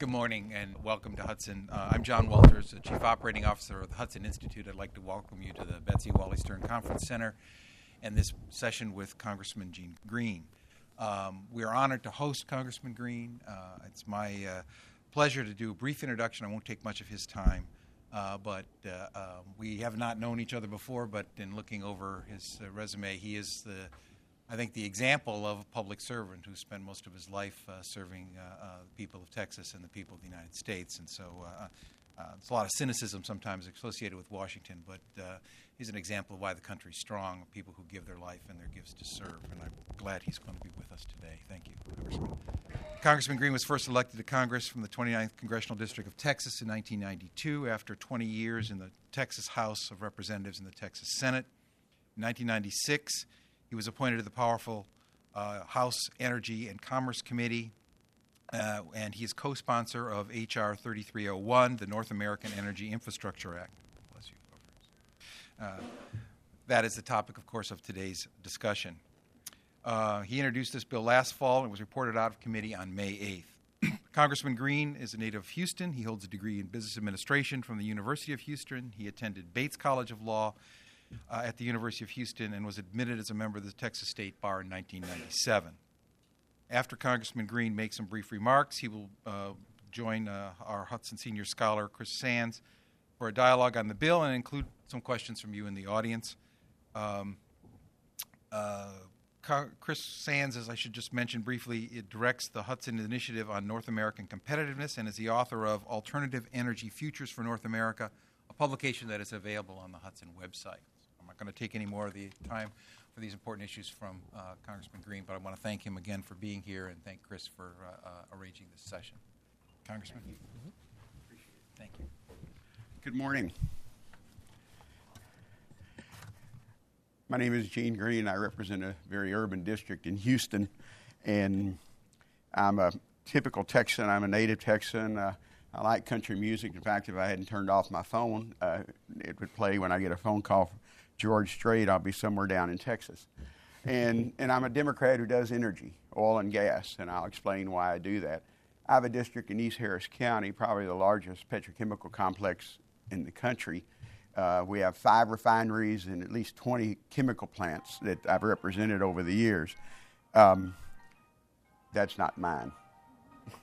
Good morning and welcome to Hudson. Uh, I'm John Walters, the Chief Operating Officer of the Hudson Institute. I'd like to welcome you to the Betsy Wally Stern Conference Center and this session with Congressman Gene Green. Um, we are honored to host Congressman Green. Uh, it's my uh, pleasure to do a brief introduction. I won't take much of his time, uh, but uh, um, we have not known each other before. But in looking over his uh, resume, he is the I think the example of a public servant who spent most of his life uh, serving uh, uh, the people of Texas and the people of the United States. And so uh, uh, there's a lot of cynicism sometimes associated with Washington, but uh, he's an example of why the country's strong, people who give their life and their gifts to serve. And I'm glad he's going to be with us today. Thank you, Congressman. Congressman Green was first elected to Congress from the 29th Congressional District of Texas in 1992 after 20 years in the Texas House of Representatives and the Texas Senate. In 1996, he was appointed to the powerful uh, House Energy and Commerce Committee, uh, and he is co sponsor of H.R. 3301, the North American Energy Infrastructure Act. Bless you. Uh, that is the topic, of course, of today's discussion. Uh, he introduced this bill last fall and was reported out of committee on May 8th. Congressman Green is a native of Houston. He holds a degree in business administration from the University of Houston. He attended Bates College of Law uh, at the University of Houston and was admitted as a member of the Texas State Bar in 1997. After Congressman Green makes some brief remarks, he will uh, join uh, our Hudson Senior Scholar, Chris Sands, for a dialogue on the bill and include some questions from you in the audience. Um, uh, Chris Sands, as I should just mention briefly, it directs the Hudson Initiative on North American Competitiveness and is the author of Alternative Energy Futures for North America, a publication that is available on the Hudson website going to take any more of the time for these important issues from uh, Congressman Green, but I want to thank him again for being here and thank Chris for uh, uh arranging this session. Congressman? Thank you. Mm-hmm. Thank you. Good morning. My name is Gene Green. I represent a very urban district in Houston, and I'm a typical Texan. I'm a native Texan. Uh, I like country music. In fact, if I hadn't turned off my phone, uh, it would play when I get a phone call George Strait, I'll be somewhere down in Texas. And, and I'm a Democrat who does energy, oil and gas, and I'll explain why I do that. I have a district in East Harris County, probably the largest petrochemical complex in the country. Uh, we have five refineries and at least 20 chemical plants that I've represented over the years. Um, that's not mine.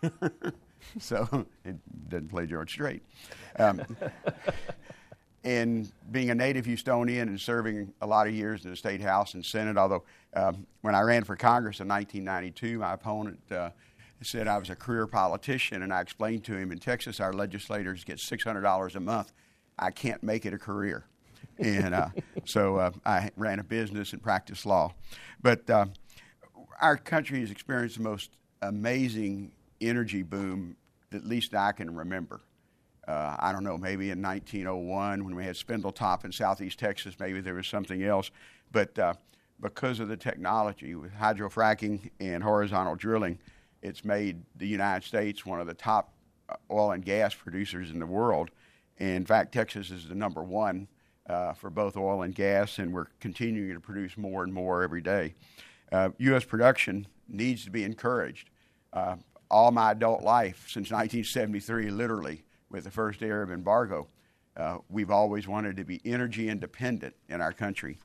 so it doesn't play George Strait. Um, and being a native Houstonian and serving a lot of years in the state house and senate. Although um, when I ran for Congress in 1992, my opponent uh, said I was a career politician, and I explained to him in Texas our legislators get $600 a month. I can't make it a career, and uh, so uh, I ran a business and practiced law. But uh, our country has experienced the most amazing energy boom, at least I can remember uh, I don't know, maybe in 1901 when we had Spindletop in southeast Texas, maybe there was something else. But uh, because of the technology with hydrofracking and horizontal drilling, it's made the United States one of the top uh, oil and gas producers in the world. And in fact, Texas is the number one uh, for both oil and gas, and we're continuing to produce more and more every day. U.S. Uh, production needs to be encouraged. Uh, all my adult life, since 1973, literally, with the first Arab embargo. Uh, we've always wanted to be energy independent in our country.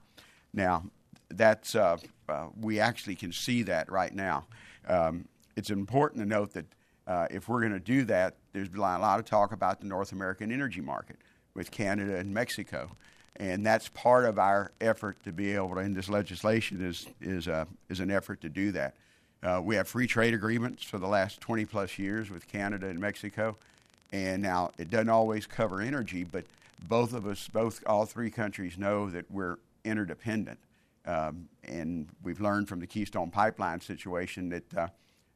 Now, that's uh, uh, we actually can see that right now. Um, it's important to note that uh, if we're going to do that, there's been a lot of talk about the North American energy market with Canada and Mexico, and that's part of our effort to be able to. In this legislation is is uh, is an effort to do that. Uh, we have free trade agreements for the last 20 plus years with Canada and Mexico. And now it doesn't always cover energy, but both of us, both all three countries know that we're interdependent. Um, and we've learned from the Keystone Pipeline situation that uh,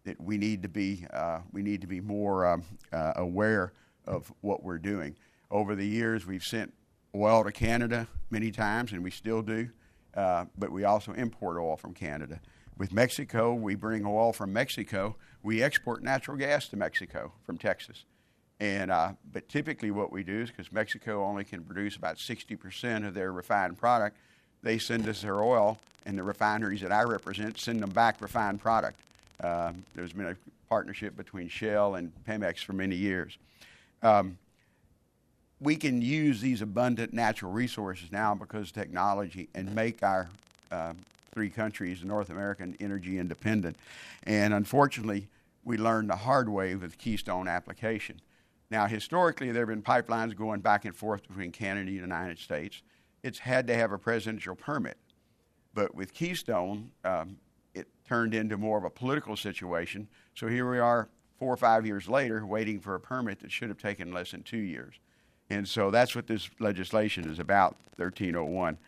that we need to be uh, we need to be more um, uh, aware of what we're doing. Over the years, we've sent oil to Canada many times, and we still do. Uh, but we also import oil from Canada. With Mexico, we bring oil from Mexico. We export natural gas to Mexico from Texas. And, uh, but typically, what we do is because Mexico only can produce about 60% of their refined product, they send us their oil, and the refineries that I represent send them back refined product. Uh, there's been a partnership between Shell and Pemex for many years. Um, we can use these abundant natural resources now because of technology and make our uh, three countries, North American, energy independent. And unfortunately, we learned the hard way with Keystone application. Now, historically, there have been pipelines going back and forth between Canada and the United States. It's had to have a presidential permit. But with Keystone, um, it turned into more of a political situation. So here we are, four or five years later, waiting for a permit that should have taken less than two years. And so that's what this legislation is about, 1301.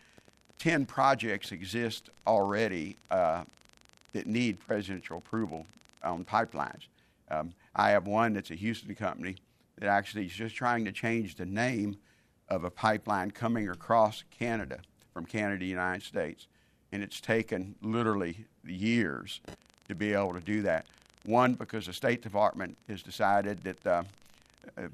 Ten projects exist already uh, that need presidential approval on pipelines. Um, I have one that's a Houston company that actually is just trying to change the name of a pipeline coming across Canada from Canada to the United States. And it's taken literally years to be able to do that. One, because the State Department has decided that uh,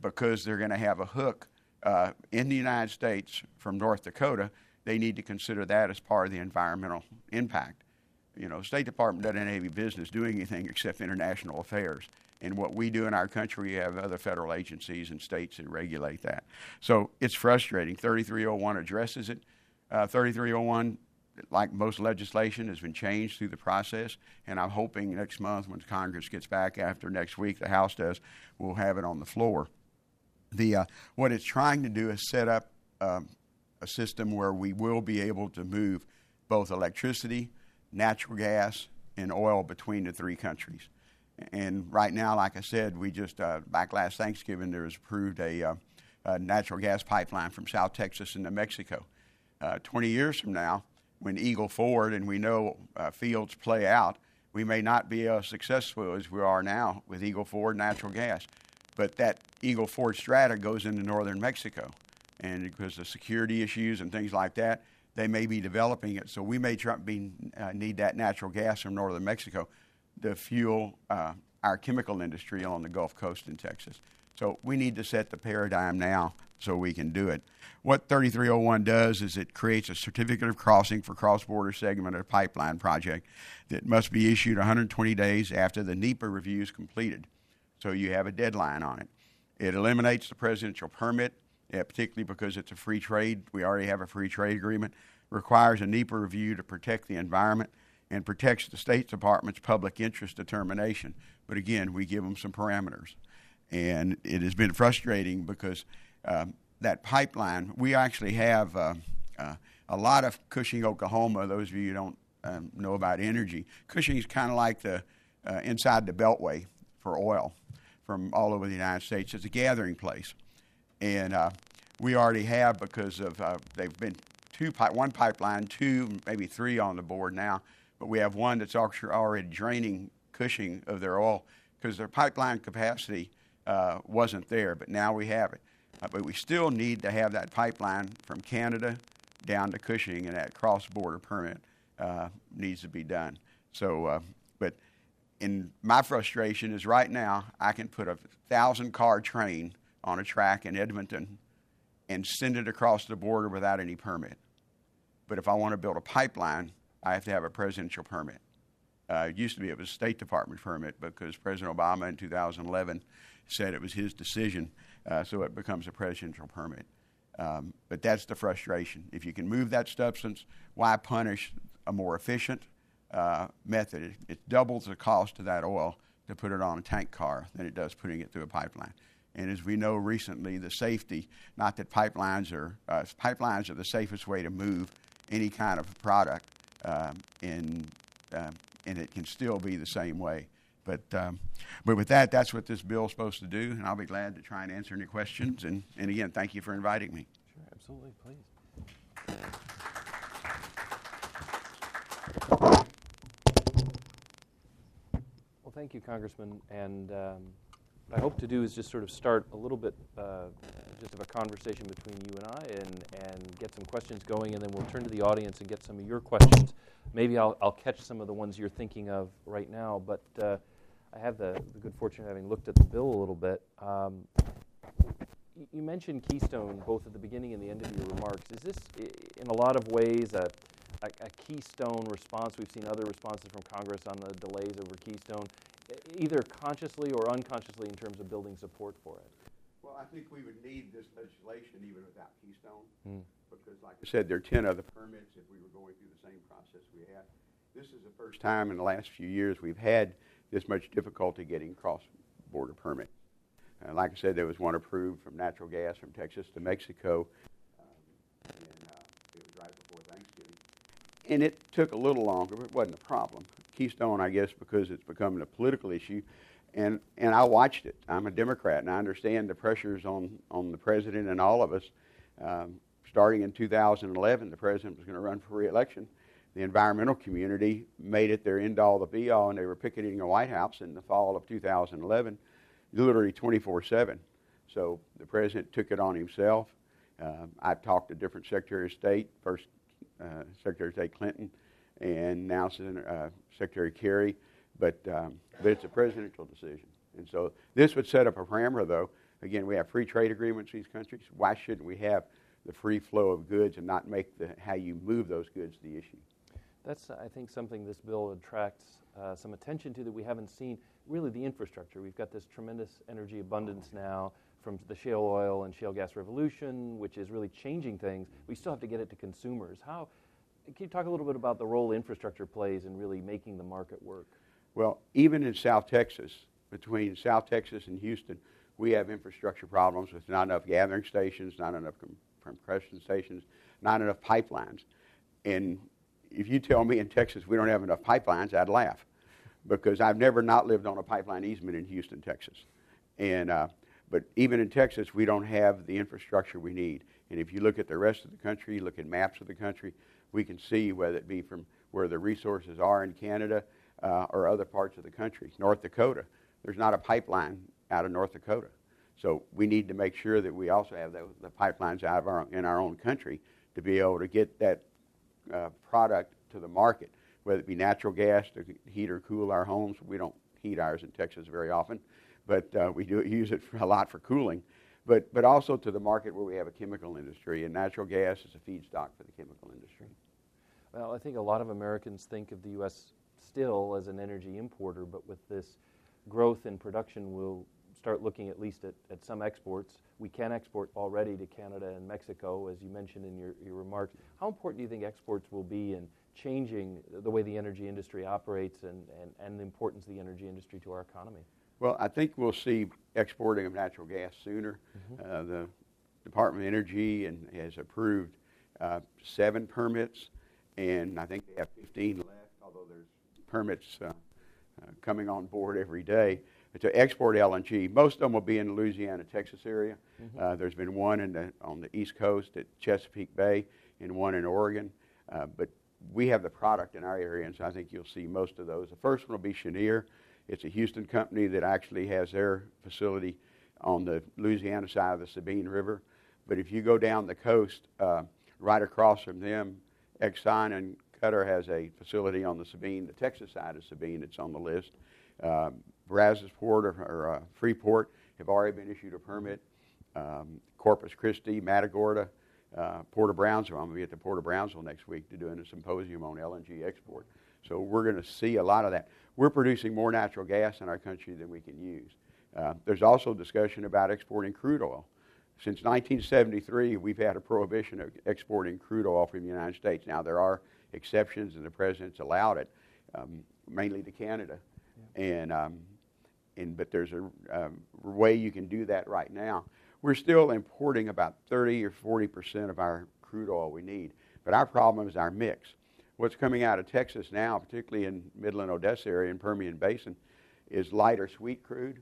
because they're going to have a hook uh, in the United States from North Dakota, they need to consider that as part of the environmental impact. You know, State Department doesn't have any business doing anything except international affairs. And what we do in our country, we have other federal agencies and states that regulate that. So it's frustrating. 3301 addresses it. Uh, 3301, like most legislation, has been changed through the process. And I'm hoping next month, when Congress gets back after next week, the House does, we'll have it on the floor. The, uh, what it's trying to do is set up um, a system where we will be able to move both electricity, natural gas, and oil between the three countries. And right now, like I said, we just uh, back last Thanksgiving there was approved a, uh, a, natural gas pipeline from South Texas into Mexico. Uh, 20 years from now, when Eagle Ford and we know uh, fields play out, we may not be as successful as we are now with Eagle Ford natural gas. But that Eagle Ford strata goes into northern Mexico. And because of security issues and things like that, they may be developing it. So we may try, be, uh, need that natural gas from northern Mexico to fuel uh, our chemical industry on the Gulf Coast in Texas. So we need to set the paradigm now so we can do it. What 3301 does is it creates a certificate of crossing for cross border segment of a pipeline project that must be issued 120 days after the NEPA review is completed. So you have a deadline on it. It eliminates the presidential permit, particularly because it's a free trade. We already have a free trade agreement. Requires a NEPA review to protect the environment and protects the State Department's public interest determination. But again, we give them some parameters. And it has been frustrating because um, that pipeline, we actually have uh, uh, a lot of Cushing, Oklahoma. Those of you who don't um, know about energy, Cushing is kind of like the uh, inside the Beltway for oil from all over the United States. It's a gathering place. And uh, we already have, because of uh, they've been two, one pipeline, two, maybe three on the board now but we have one that's already draining Cushing of their oil because their pipeline capacity uh, wasn't there, but now we have it. Uh, but we still need to have that pipeline from Canada down to Cushing, and that cross-border permit uh, needs to be done. So, uh, but in my frustration is right now I can put a thousand-car train on a track in Edmonton and send it across the border without any permit. But if I want to build a pipeline, I have to have a presidential permit. Uh, it used to be it was a State Department permit because President Obama in 2011 said it was his decision, uh, so it becomes a presidential permit. Um, but that's the frustration. If you can move that substance, why punish a more efficient uh, method? It, it, doubles the cost of that oil to put it on a tank car than it does putting it through a pipeline. And as we know recently, the safety, not that pipelines are, uh, pipelines are the safest way to move any kind of product um, and um, and it can still be the same way. But um, but with that, that's what this bill is supposed to do, and I'll be glad to try and answer any questions. And and again, thank you for inviting me. Sure, absolutely, please. Well, thank you, Congressman, and um, I hope to do is just sort of start a little bit uh, just of a conversation between you and I and, and get some questions going, and then we'll turn to the audience and get some of your questions. Maybe I'll, I'll catch some of the ones you're thinking of right now, but uh, I have the, the, good fortune of having looked at the bill a little bit. Um, you mentioned Keystone both at the beginning and the end of your remarks. Is this, in a lot of ways, a, a, a, Keystone response. We've seen other responses from Congress on the delays over Keystone, either consciously or unconsciously in terms of building support for it. Well, I think we would need this legislation even without Keystone, mm. because, like I said, there are 10 other permits if we were going through the same process we had. This is the first time in the last few years we've had this much difficulty getting cross-border permits. Uh, like I said, there was one approved from natural gas from Texas to Mexico, um, and uh, it was right before Thanksgiving. And it took a little longer, but it wasn't a problem. Keystone, I guess, because it's becoming a political issue, and and I watched it. I'm a Democrat, and I understand the pressures on on the president and all of us. Um, starting in 2011, the president was going to run for reelection. The environmental community made it their end all, the be all, and they were picketing the White House in the fall of 2011 literally 24 7. So the president took it on himself. Uh, I've talked to different Secretary of State, first uh, Secretary of State Clinton, and now uh, Secretary Kerry, but, um, but it's a presidential decision. And so this would set up a parameter, though. Again, we have free trade agreements with these countries. Why shouldn't we have the free flow of goods and not make the, how you move those goods the issue? That's, I think, something this bill attracts uh, some attention to that we haven't seen really the infrastructure. We've got this tremendous energy abundance now from the shale oil and shale gas revolution, which is really changing things. We still have to get it to consumers. How can you talk a little bit about the role infrastructure plays in really making the market work? Well, even in South Texas, between South Texas and Houston, we have infrastructure problems with not enough gathering stations, not enough compression stations, not enough pipelines. And if you tell me in Texas we don't have enough pipelines, I'd laugh because I've never not lived on a pipeline easement in Houston, Texas. And, uh, but even in Texas, we don't have the infrastructure we need. And if you look at the rest of the country, look at maps of the country, we can see whether it be from where the resources are in Canada uh, or other parts of the country. North Dakota, there's not a pipeline out of North Dakota. So we need to make sure that we also have the, the pipelines out of our, in our own country to be able to get that uh, product to the market whether it be natural gas to heat or cool our homes. We don't heat ours in Texas very often, but uh, we do use it a lot for cooling. But, but also to the market where we have a chemical industry, and natural gas is a feedstock for the chemical industry. Well, I think a lot of Americans think of the U.S. still as an energy importer, but with this growth in production, we'll start looking at least at, at some exports. We can export already to Canada and Mexico, as you mentioned in your, your remarks. How important do you think exports will be in changing the way the energy industry operates and, and, and the importance of the energy industry to our economy? Well, I think we'll see exporting of natural gas sooner. Mm-hmm. Uh, the Department of Energy and has approved uh, seven permits, and I think they have 15 left, although there's permits uh, uh coming on board every day to export LNG. Most of them will be in the Louisiana, Texas area. Mm-hmm. Uh, there's been one the, on the East Coast at Chesapeake Bay and one in Oregon. Uh, but we have the product in our area, and so I think you'll see most of those. The first one will be Cheniere. It's a Houston company that actually has their facility on the Louisiana side of the Sabine River. But if you go down the coast, uh, right across from them, Exxon and Qatar has a facility on the Sabine, the Texas side of Sabine. It's on the list. Uh, Brazos Port or, or uh, Freeport have already been issued a permit. Um, Corpus Christi, Matagorda, uh, Port of Brownsville. I'm going to be at the Port of Brownsville next week to doing a symposium on LNG export. So we're going to see a lot of that. We're producing more natural gas in our country than we can use. Uh, there's also discussion about exporting crude oil. Since 1973, we've had a prohibition of exporting crude oil from the United States. Now, there are exceptions, and the president's allowed it, um, mainly to Canada. Yeah. And, um, and, but there's a um, way you can do that right now. We're still importing about 30 or 40 percent of our crude oil we need, but our problem is our mix. What's coming out of Texas now, particularly in Midland, Odessa area and Permian Basin, is lighter sweet crude.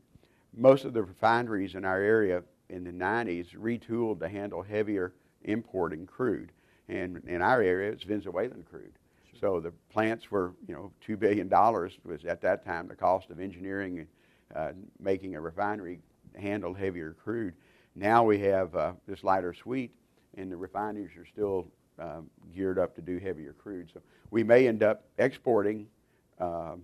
Most of the refineries in our area in the 90s retooled to handle heavier importing crude. And in our area, it's Venezuelan crude. So the plants were, you know, $2 billion was at that time the cost of engineering uh, making a refinery handle heavier crude. Now we have uh, this lighter sweet, and the refineries are still um, geared up to do heavier crude. So we may end up exporting, um,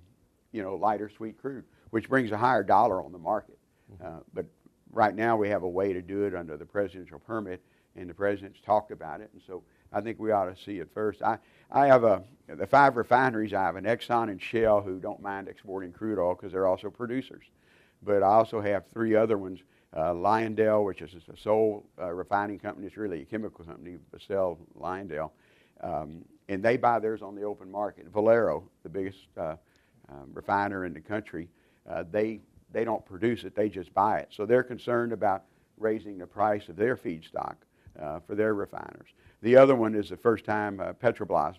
you know, lighter sweet crude, which brings a higher dollar on the market. Mm-hmm. Uh, but right now we have a way to do it under the presidential permit, and the president's talked about it. And so I think we ought to see it first. I, I have a, the five refineries, I have an Exxon and Shell who don't mind exporting crude oil because they're also producers. But I also have three other ones uh, Lyondell, which is a sole uh, refining company, it's really a chemical company, Basell Lyondell. Um, and they buy theirs on the open market. Valero, the biggest uh, um, refiner in the country, uh, they, they don't produce it, they just buy it. So they're concerned about raising the price of their feedstock uh, for their refiners. The other one is the first time uh, Petrobras,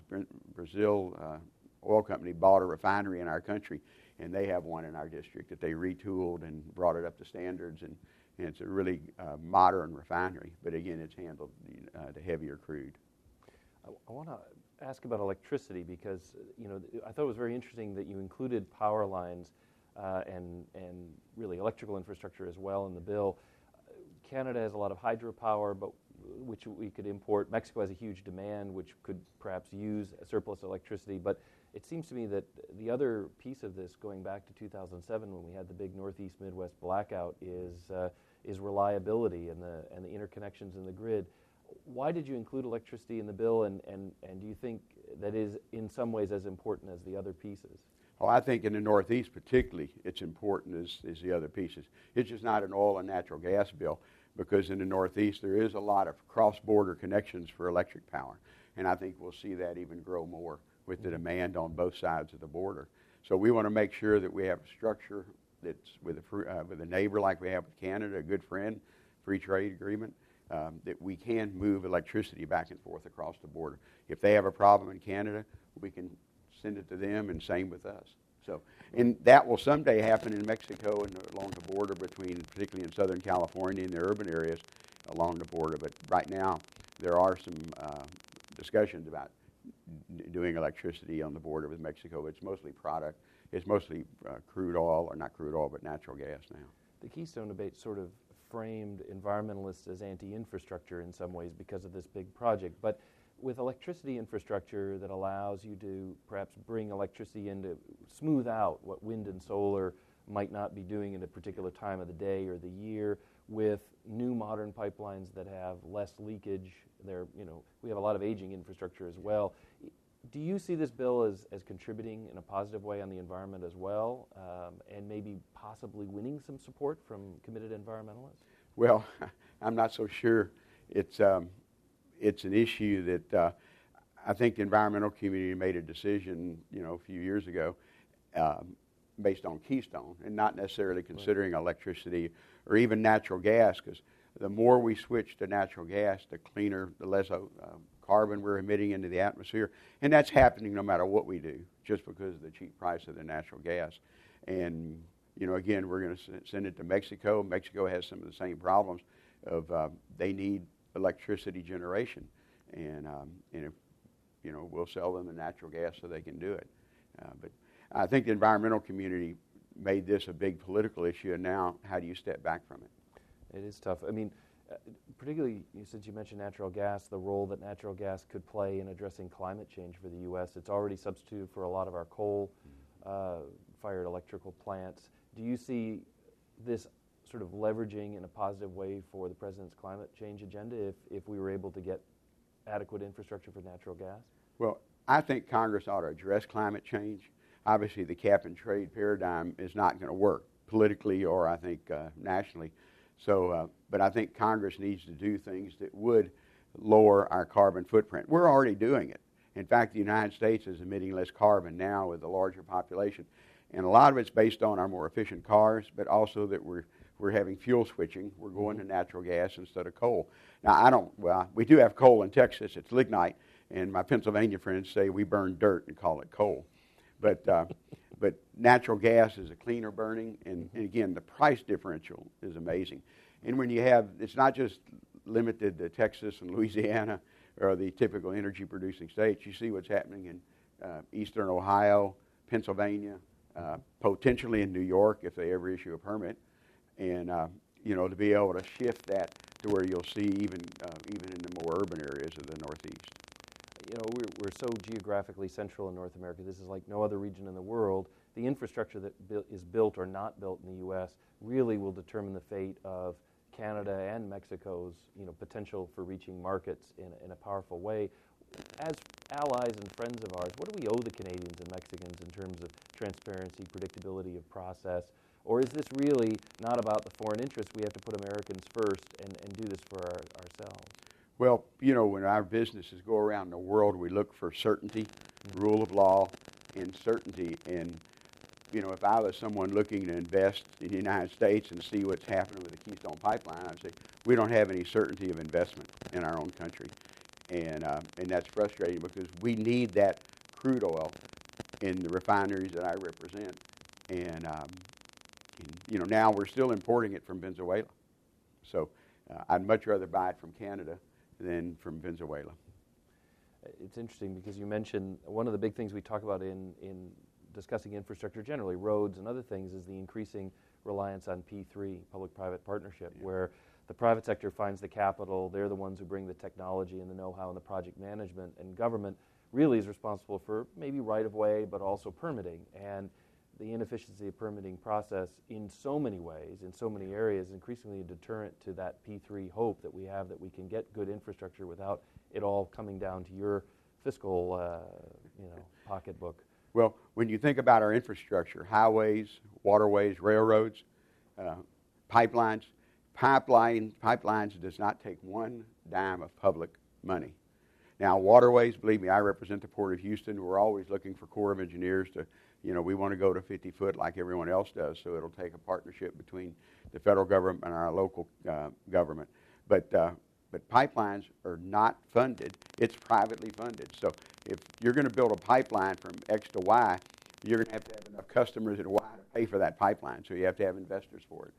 Brazil uh, oil company, bought a refinery in our country, and they have one in our district that they retooled and brought it up to standards, and, and it's a really uh, modern refinery. But again, it's handled uh, the heavier crude. I, I want to ask about electricity because you know I thought it was very interesting that you included power lines uh, and and really electrical infrastructure as well in the bill. Canada has a lot of hydropower, but which we could import. Mexico has a huge demand, which could perhaps use surplus electricity. But it seems to me that the other piece of this, going back to 2007 when we had the big Northeast Midwest blackout, is uh, is reliability and the and the interconnections in the grid. Why did you include electricity in the bill, and, and, and do you think that is in some ways as important as the other pieces? Oh, I think in the Northeast particularly, it's important as, as the other pieces. It's just not an oil and natural gas bill because in the Northeast there is a lot of cross-border connections for electric power, and I think we'll see that even grow more with the demand on both sides of the border. So we want to make sure that we have a structure that's with a, uh, with a neighbor like we have with Canada, a good friend, free trade agreement, um, that we can move electricity back and forth across the border. If they have a problem in Canada, we can send it to them, and same with us. So, and that will someday happen in Mexico and along the border between, particularly in Southern California and the urban areas along the border. But right now, there are some uh, discussions about doing electricity on the border with Mexico. It's mostly product. It's mostly uh, crude oil, or not crude oil, but natural gas now. The Keystone debate sort of framed environmentalists as anti-infrastructure in some ways because of this big project, but with electricity infrastructure that allows you to perhaps bring electricity in to smooth out what wind and solar might not be doing at a particular time of the day or the year with new modern pipelines that have less leakage. There you know we have a lot of aging infrastructure as well. Do you see this bill as, as contributing in a positive way on the environment as well um, and maybe possibly winning some support from committed environmentalists? Well i'm not so sure. It's um, it's an issue that uh, I think the environmental community made a decision, you know, a few years ago, um, based on Keystone, and not necessarily considering right. electricity or even natural gas, because the more we switch to natural gas, the cleaner, the less uh, carbon we're emitting into the atmosphere, and that's happening no matter what we do, just because of the cheap price of the natural gas. And you know, again, we're going to send it to Mexico. Mexico has some of the same problems of uh, they need electricity generation, and um, and if, you know we'll sell them the natural gas so they can do it. Uh, but I think the environmental community made this a big political issue, and now how do you step back from it? It is tough. I mean, uh, particularly since you mentioned natural gas, the role that natural gas could play in addressing climate change for the U.S. It's already substituted for a lot of our coal-fired uh, electrical plants. Do you see this sort of leveraging in a positive way for the president's climate change agenda if, if we were able to get adequate infrastructure for natural gas? Well, I think Congress ought to address climate change. Obviously, the cap and trade paradigm is not going to work politically or I think uh, nationally. So, uh, but I think Congress needs to do things that would lower our carbon footprint. We're already doing it. In fact, the United States is emitting less carbon now with a larger population. And a lot of it's based on our more efficient cars, but also that we're we're having fuel switching. We're going to natural gas instead of coal. Now, I don't, well, we do have coal in Texas. It's lignite. And my Pennsylvania friends say we burn dirt and call it coal. But, uh, but natural gas is a cleaner burning. And, and again, the price differential is amazing. And when you have, it's not just limited to Texas and Louisiana or the typical energy producing states. You see what's happening in uh, eastern Ohio, Pennsylvania, uh, potentially in New York if they ever issue a permit and uh, you know to be able to shift that to where you'll see even uh, even in the more urban areas of the Northeast. You know, we're, we're so geographically central in North America. This is like no other region in the world. The infrastructure that bu- is built or not built in the U.S. really will determine the fate of Canada and Mexico's you know, potential for reaching markets in, in a powerful way. As allies and friends of ours, what do we owe the Canadians and Mexicans in terms of transparency, predictability of process? Or is this really not about the foreign interests? We have to put Americans first and, and do this for our, ourselves. Well, you know, when our businesses go around the world, we look for certainty, mm-hmm. rule of law, and certainty. And, you know, if I was someone looking to invest in the United States and see what's happening with the Keystone Pipeline, I'd say we don't have any certainty of investment in our own country. And, uh, and that's frustrating because we need that crude oil in the refineries that I represent. And, um, and you know, now we're still importing it from Venezuela. So uh, I'd much rather buy it from Canada than from Venezuela. It's interesting because you mentioned one of the big things we talk about in, in discussing infrastructure generally, roads and other things, is the increasing reliance on P3, public private partnership, yeah. where the private sector finds the capital, they're the ones who bring the technology and the know how and the project management, and government really is responsible for maybe right of way, but also permitting. And the inefficiency of permitting process in so many ways, in so many areas, increasingly a deterrent to that P3 hope that we have that we can get good infrastructure without it all coming down to your fiscal, uh, you know, pocketbook. Well, when you think about our infrastructure, highways, waterways, railroads, uh, pipelines, pipeline, pipelines does not take one dime of public money. Now, waterways, believe me, I represent the Port of Houston. We're always looking for Corps of Engineers to you know, we want to go to 50 foot like everyone else does, so it'll take a partnership between the federal government and our local uh, government. But, uh, but pipelines are not funded, it's privately funded. So if you're going to build a pipeline from X to Y, you're going to have to have enough customers at Y to pay for that pipeline, so you have to have investors for it.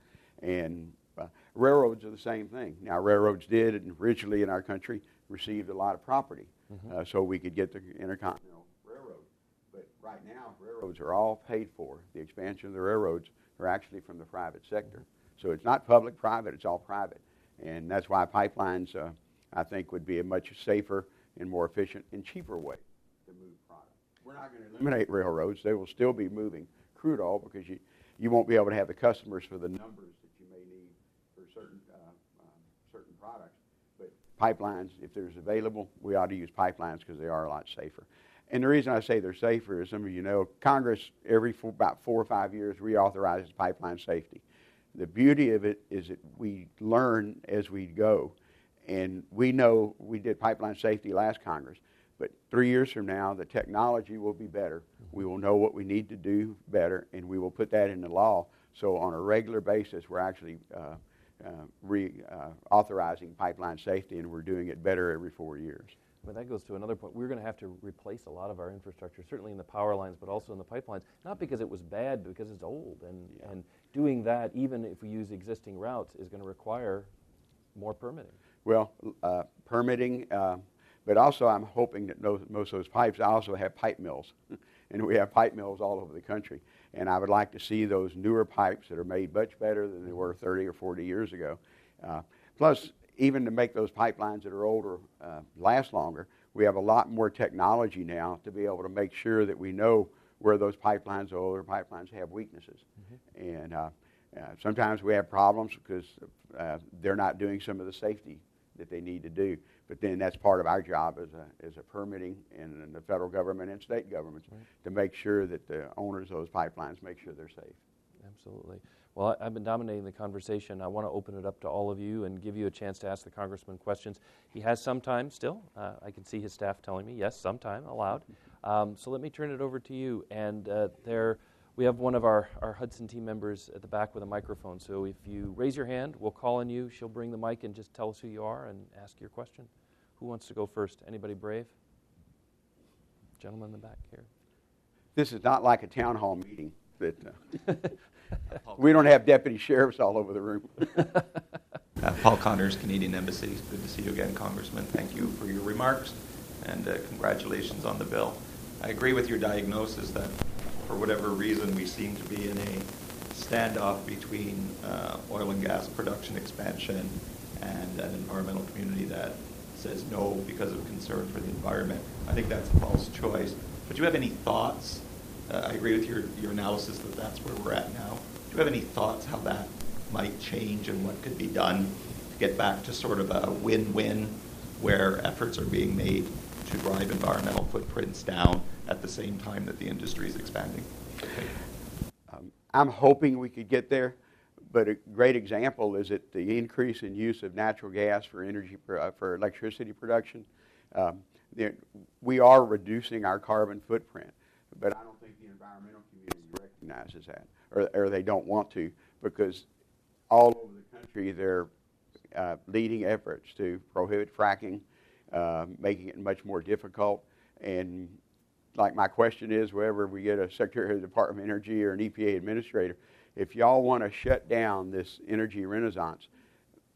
And uh, railroads are the same thing. Now, railroads did, and originally in our country, received a lot of property, mm-hmm. uh, so we could get the intercontinental right now, railroads are all paid for. The expansion of the railroads are actually from the private sector. So it's not public private, it's all private. And that's why pipelines, uh, I think, would be a much safer and more efficient and cheaper way to move product. We're not going to eliminate railroads. They will still be moving crude oil because you, you won't be able to have the customers for the numbers that you may need for certain, uh, um, certain products. But pipelines, if there's available, we ought to use pipelines because they are a lot safer. And the reason I say they're safer is some of you know Congress every four, about four or five years reauthorizes pipeline safety. The beauty of it is that we learn as we go, and we know we did pipeline safety last Congress, but three years from now the technology will be better. We will know what we need to do better, and we will put that in the law. So on a regular basis, we're actually uh, uh, reauthorizing uh, pipeline safety, and we're doing it better every four years. But that goes to another point. We're going to have to replace a lot of our infrastructure, certainly in the power lines, but also in the pipelines, not because it was bad, but because it's old. And, yeah. and doing that, even if we use existing routes, is going to require more permitting. Well, uh, permitting, uh, but also I'm hoping that most of those pipes I also have pipe mills. and we have pipe mills all over the country. And I would like to see those newer pipes that are made much better than they were 30 or 40 years ago. Uh, plus, even to make those pipelines that are older uh, last longer, we have a lot more technology now to be able to make sure that we know where those pipelines, older pipelines, have weaknesses. Mm-hmm. And uh, uh, sometimes we have problems because uh, they're not doing some of the safety that they need to do. But then that's part of our job as a, as a permitting and the federal government and state governments right. to make sure that the owners of those pipelines make sure they're safe. Absolutely. Well, I've been dominating the conversation. I want to open it up to all of you and give you a chance to ask the congressman questions. He has some time still. Uh, I can see his staff telling me, yes, some time allowed. Um, so let me turn it over to you. And uh, there, we have one of our, our Hudson team members at the back with a microphone. So if you raise your hand, we'll call on you. She'll bring the mic and just tell us who you are and ask your question. Who wants to go first? Anybody brave? Gentleman in the back here. This is not like a town hall meeting. That, uh, we don't have deputy sheriffs all over the room. uh, Paul Connors, Canadian Embassy. Good to see you again, Congressman. Thank you for your remarks and uh, congratulations on the bill. I agree with your diagnosis that for whatever reason we seem to be in a standoff between uh, oil and gas production expansion and an environmental community that says no because of concern for the environment. I think that's a false choice. But do you have any thoughts uh, I agree with your, your analysis that that's where we're at now. Do you have any thoughts how that might change and what could be done to get back to sort of a win-win where efforts are being made to drive environmental footprints down at the same time that the industry is expanding? Um, I'm hoping we could get there, but a great example is that the increase in use of natural gas for energy uh, for electricity production. Um, we are reducing our carbon footprint, but I don't think the environmental community recognizes that, or, or they don't want to, because all over the country they're uh, leading efforts to prohibit fracking, uh, making it much more difficult. And like my question is, wherever we get a Secretary of the Department of Energy or an EPA administrator, if y'all want to shut down this energy renaissance,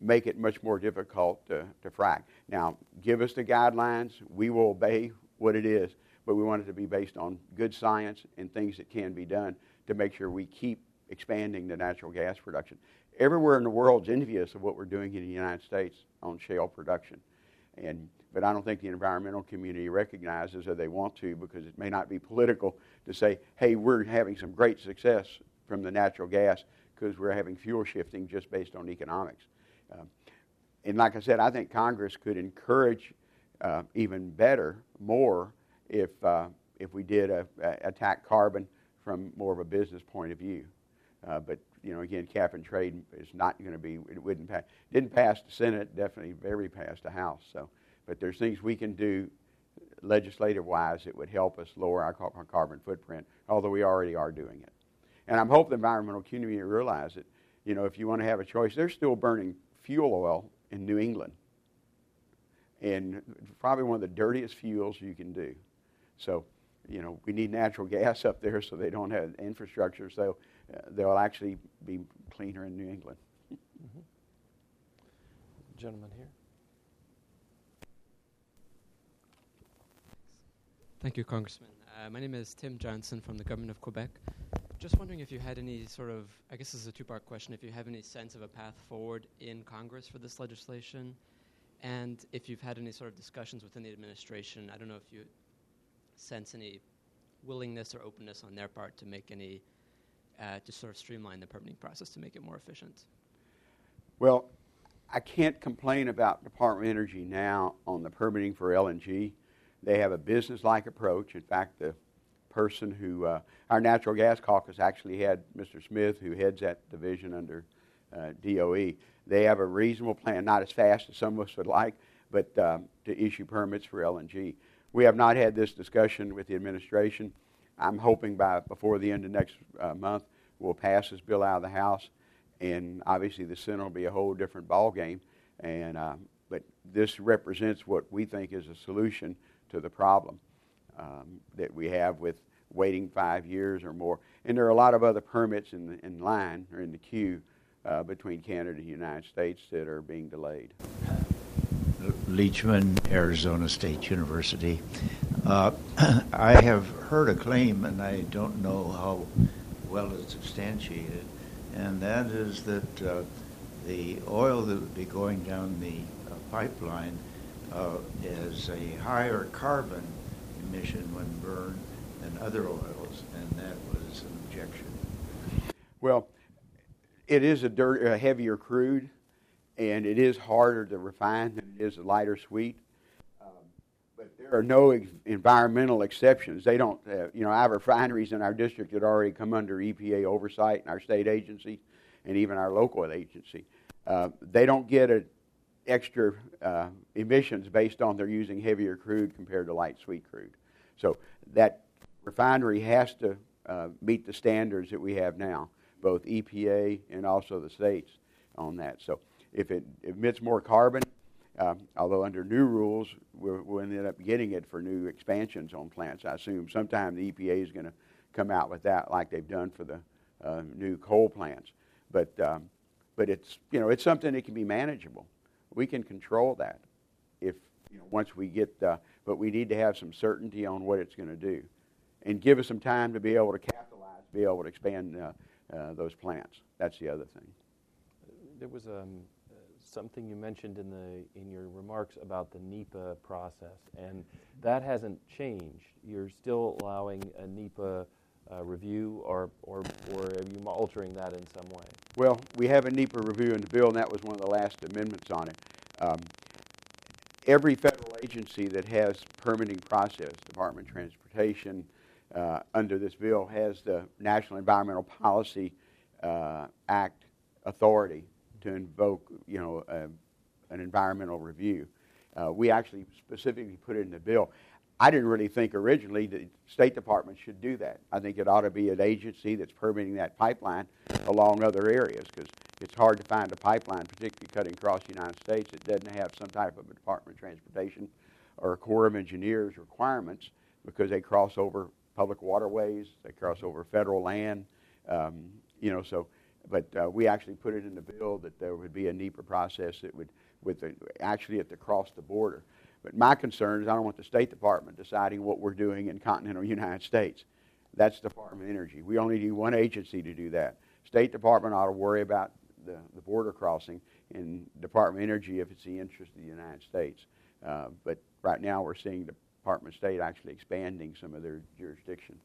make it much more difficult to, to frack. Now, give us the guidelines. We will obey what it is, but we want it to be based on good science and things that can be done to make sure we keep expanding the natural gas production. Everywhere in the world is envious of what we're doing in the United States on shale production. And, but I don't think the environmental community recognizes or they want to because it may not be political to say, hey, we're having some great success from the natural gas because we're having fuel shifting just based on economics. Um, and like I said, I think Congress could encourage uh, even better, more, if, uh, if we did a, a attack carbon from more of a business point of view. Uh, but you know, again, cap and trade is not going to be. It wouldn't pass. Didn't pass the Senate. Definitely very passed the House. So, but there's things we can do, legislative wise, that would help us lower our, our carbon footprint. Although we already are doing it, and I'm hoping the environmental community realize that. You know, if you want to have a choice, they're still burning fuel oil in New England. And probably one of the dirtiest fuels you can do. So, you know, we need natural gas up there so they don't have infrastructure, so uh, they'll actually be cleaner in New England. Mm-hmm. Gentleman here. Thank you, Congressman. Uh, my name is Tim Johnson from the Government of Quebec. Just wondering if you had any sort of, I guess this is a two part question, if you have any sense of a path forward in Congress for this legislation, and if you've had any sort of discussions within the administration. I don't know if you sense any willingness or openness on their part to make any, uh, to sort of streamline the permitting process to make it more efficient. Well, I can't complain about Department of Energy now on the permitting for LNG. They have a business like approach. In fact, the person who, uh, our natural gas caucus actually had Mr. Smith, who heads that division under uh, DOE. They have a reasonable plan, not as fast as some of us would like, but um, to issue permits for LNG. We have not had this discussion with the administration. I'm hoping by before the end of next uh, month we'll pass this bill out of the House, and obviously the Senate will be a whole different ballgame. And um, but this represents what we think is a solution to the problem um, that we have with waiting five years or more. And there are a lot of other permits in, the, in line or in the queue uh, between Canada and the United States that are being delayed. Leachman, Arizona State University. Uh, I have heard a claim, and I don't know how well it's substantiated, and that is that uh, the oil that would be going down the uh, pipeline uh, is a higher carbon emission when burned than other oils, and that was an objection. Well, it is a, dirt, a heavier crude, and it is harder to refine than it is a lighter sweet. Um, but there are no ex- environmental exceptions. They don't, uh, you know, have refineries in our district that already come under EPA oversight, and our state agency, and even our local agency. Uh, they don't get a extra uh, emissions based on their using heavier crude compared to light sweet crude. So that refinery has to uh, meet the standards that we have now, both EPA and also the states on that. So if it emits more carbon, um, although under new rules, we'll, end up getting it for new expansions on plants. I assume sometime the EPA is going to come out with that, like they've done for the uh, new coal plants. But um, but it's you know it's something that can be manageable we can control that if you know, once we get. Uh, but we need to have some certainty on what it's going to do, and give us some time to be able to capitalize, be able to expand uh, uh, those plants. That's the other thing. There was um, something you mentioned in the in your remarks about the NEPA process, and that hasn't changed. You're still allowing a NEPA uh, review, or, or, or are you altering that in some way? Well, we have a NEPA review in the bill, and that was one of the last amendments on it. Um, every federal agency that has permitting process, Department of Transportation, uh, under this bill has the National Environmental Policy uh, Act authority to invoke, you know, an environmental review. Uh, we actually specifically put it in the bill. I didn't really think originally the State Department should do that. I think it ought to be an agency that's permitting that pipeline along other areas because it's hard to find a pipeline, particularly cutting across the United States, that doesn't have some type of a Department of Transportation or a Corps of Engineers requirements because they cross over public waterways, they cross over federal land, um, you know. So, but uh, we actually put it in the bill that there would be a NEPA process that would, with the, actually at the cross the border. But my concern is I don't want the State Department deciding what we're doing in continental United States. That's the Department of Energy. We only need one agency to do that. State Department ought to worry about the, the border crossing, and Department of Energy if it's the interest of the United States. Uh, but right now we're seeing the Department of State actually expanding some of their jurisdiction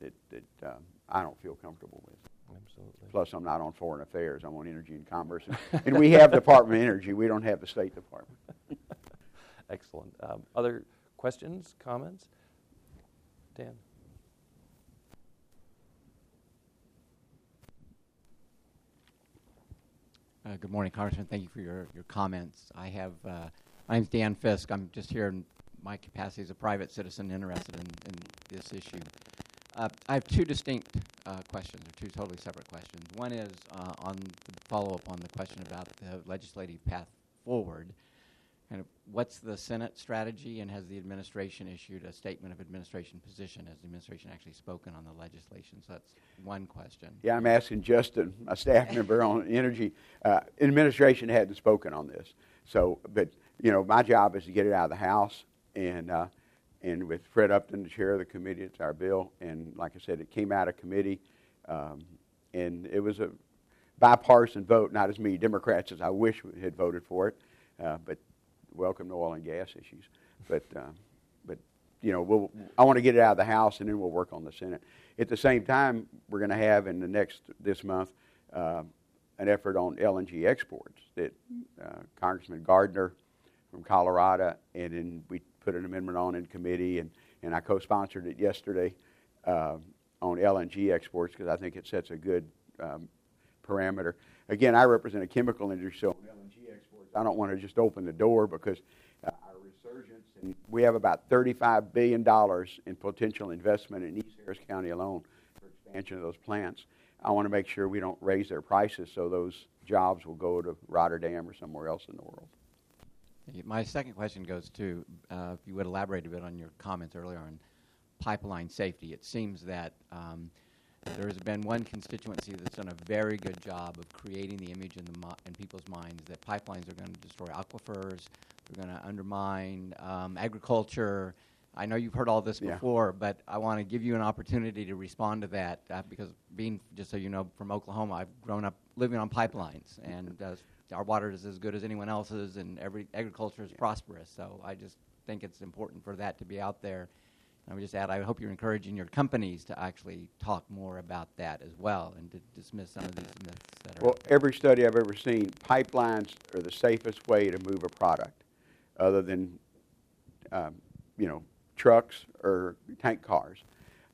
that, that um, I don't feel comfortable with. Absolutely. Plus, I'm not on foreign affairs. I'm on energy and commerce. And, and we have Department of Energy. We don't have the State Department. Excellent. Um, other questions, comments? Dan? Uh, good morning, Congressman. Thank you for your, your comments. I have, uh, my name's Dan Fisk. I'm just here in my capacity as a private citizen interested in, in this issue. Uh, I have two distinct uh, questions, or two totally separate questions. One is uh, on the follow up on the question about the legislative path forward kind of what's the Senate strategy, and has the administration issued a statement of administration position? Has the administration actually spoken on the legislation? So that's one question. Yeah, I'm asking Justin, a staff member on energy. Uh, administration hadn't spoken on this, so but you know my job is to get it out of the House, and uh, and with Fred Upton, the chair of the committee, it's our bill, and like I said, it came out of committee, um, and it was a bipartisan vote, not as many Democrats as I wish had voted for it, uh, but welcome to oil and gas issues. But, uh, but you know, we'll, I want to get it out of the House, and then we'll work on the Senate. At the same time, we're going to have in the next this month uh, an effort on LNG exports that uh, Congressman Gardner from Colorado, and then we put an amendment on in committee, and, and I co-sponsored it yesterday uh, on LNG exports because I think it sets a good um, parameter. Again, I represent a chemical industry, so LNG exports, I don't want to just open the door because uh, our resurgence, and we have about $35 billion in potential investment in East Harris County alone for expansion of those plants. I want to make sure we don't raise their prices so those jobs will go to Rotterdam or somewhere else in the world. My second question goes to uh, if you would elaborate a bit on your comments earlier on pipeline safety. It seems that um, there has been one constituency that's done a very good job of creating the image in, the in people's minds that pipelines are going to destroy aquifers, they're going to undermine um, agriculture. I know you've heard all this yeah. before, but I want to give you an opportunity to respond to that uh, because being, just so you know, from Oklahoma, I've grown up living on pipelines, and uh, our water is as good as anyone else's, and every agriculture is yeah. prosperous. So I just think it's important for that to be out there I would just add, I hope you're encouraging your companies to actually talk more about that as well and to dismiss some of these myths that are. Well, every study I've ever seen, pipelines are the safest way to move a product, other than, um, you know, trucks or tank cars.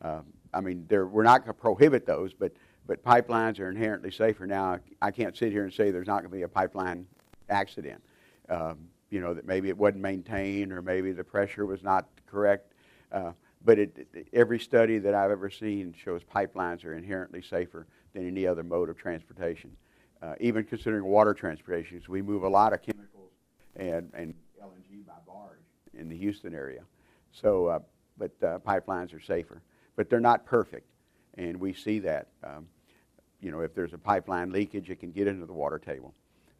Um, I mean, we're not going to prohibit those, but but pipelines are inherently safer. Now, I can't sit here and say there's not going to be a pipeline accident. Um, you know, that maybe it wasn't maintained or maybe the pressure was not correct. Uh, but it, every study that I've ever seen shows pipelines are inherently safer than any other mode of transportation. Uh, even considering water transportation, we move a lot of chemicals and, and LNG by barge in the Houston area. So, uh, but uh, pipelines are safer, but they're not perfect, and we see that. Um, you know, if there's a pipeline leakage, it can get into the water table.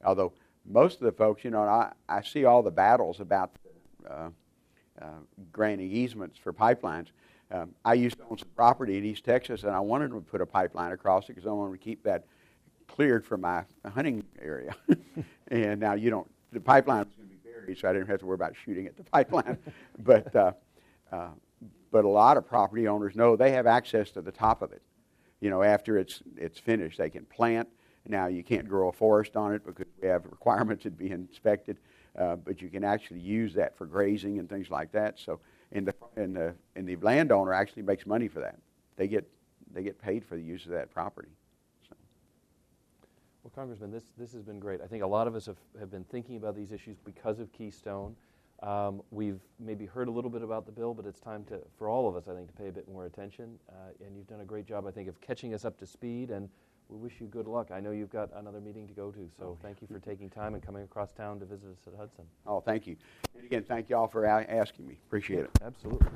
Although most of the folks, you know, I, I see all the battles about uh, uh, granting easements for pipelines. Um, I used to own some property in East Texas, and I wanted to put a pipeline across it because I wanted to keep that cleared for my hunting area. and now you don't. The pipeline was going to be buried, so I didn't have to worry about shooting at the pipeline. but uh, uh, but a lot of property owners know they have access to the top of it. You know, after it's it's finished, they can plant. Now you can't grow a forest on it because we have requirements to be inspected, uh, but you can actually use that for grazing and things like that. So, and the and the and the landowner actually makes money for that. They get they get paid for the use of that property. So. Well, Congressman, this, this has been great. I think a lot of us have, have been thinking about these issues because of Keystone. Um, we've maybe heard a little bit about the bill, but it's time to, for all of us, I think, to pay a bit more attention. Uh, and you've done a great job, I think, of catching us up to speed. And we wish you good luck. I know you've got another meeting to go to, so thank you for taking time and coming across town to visit us at Hudson. Oh, thank you. And again, thank you all for a- asking me. Appreciate it. Absolutely.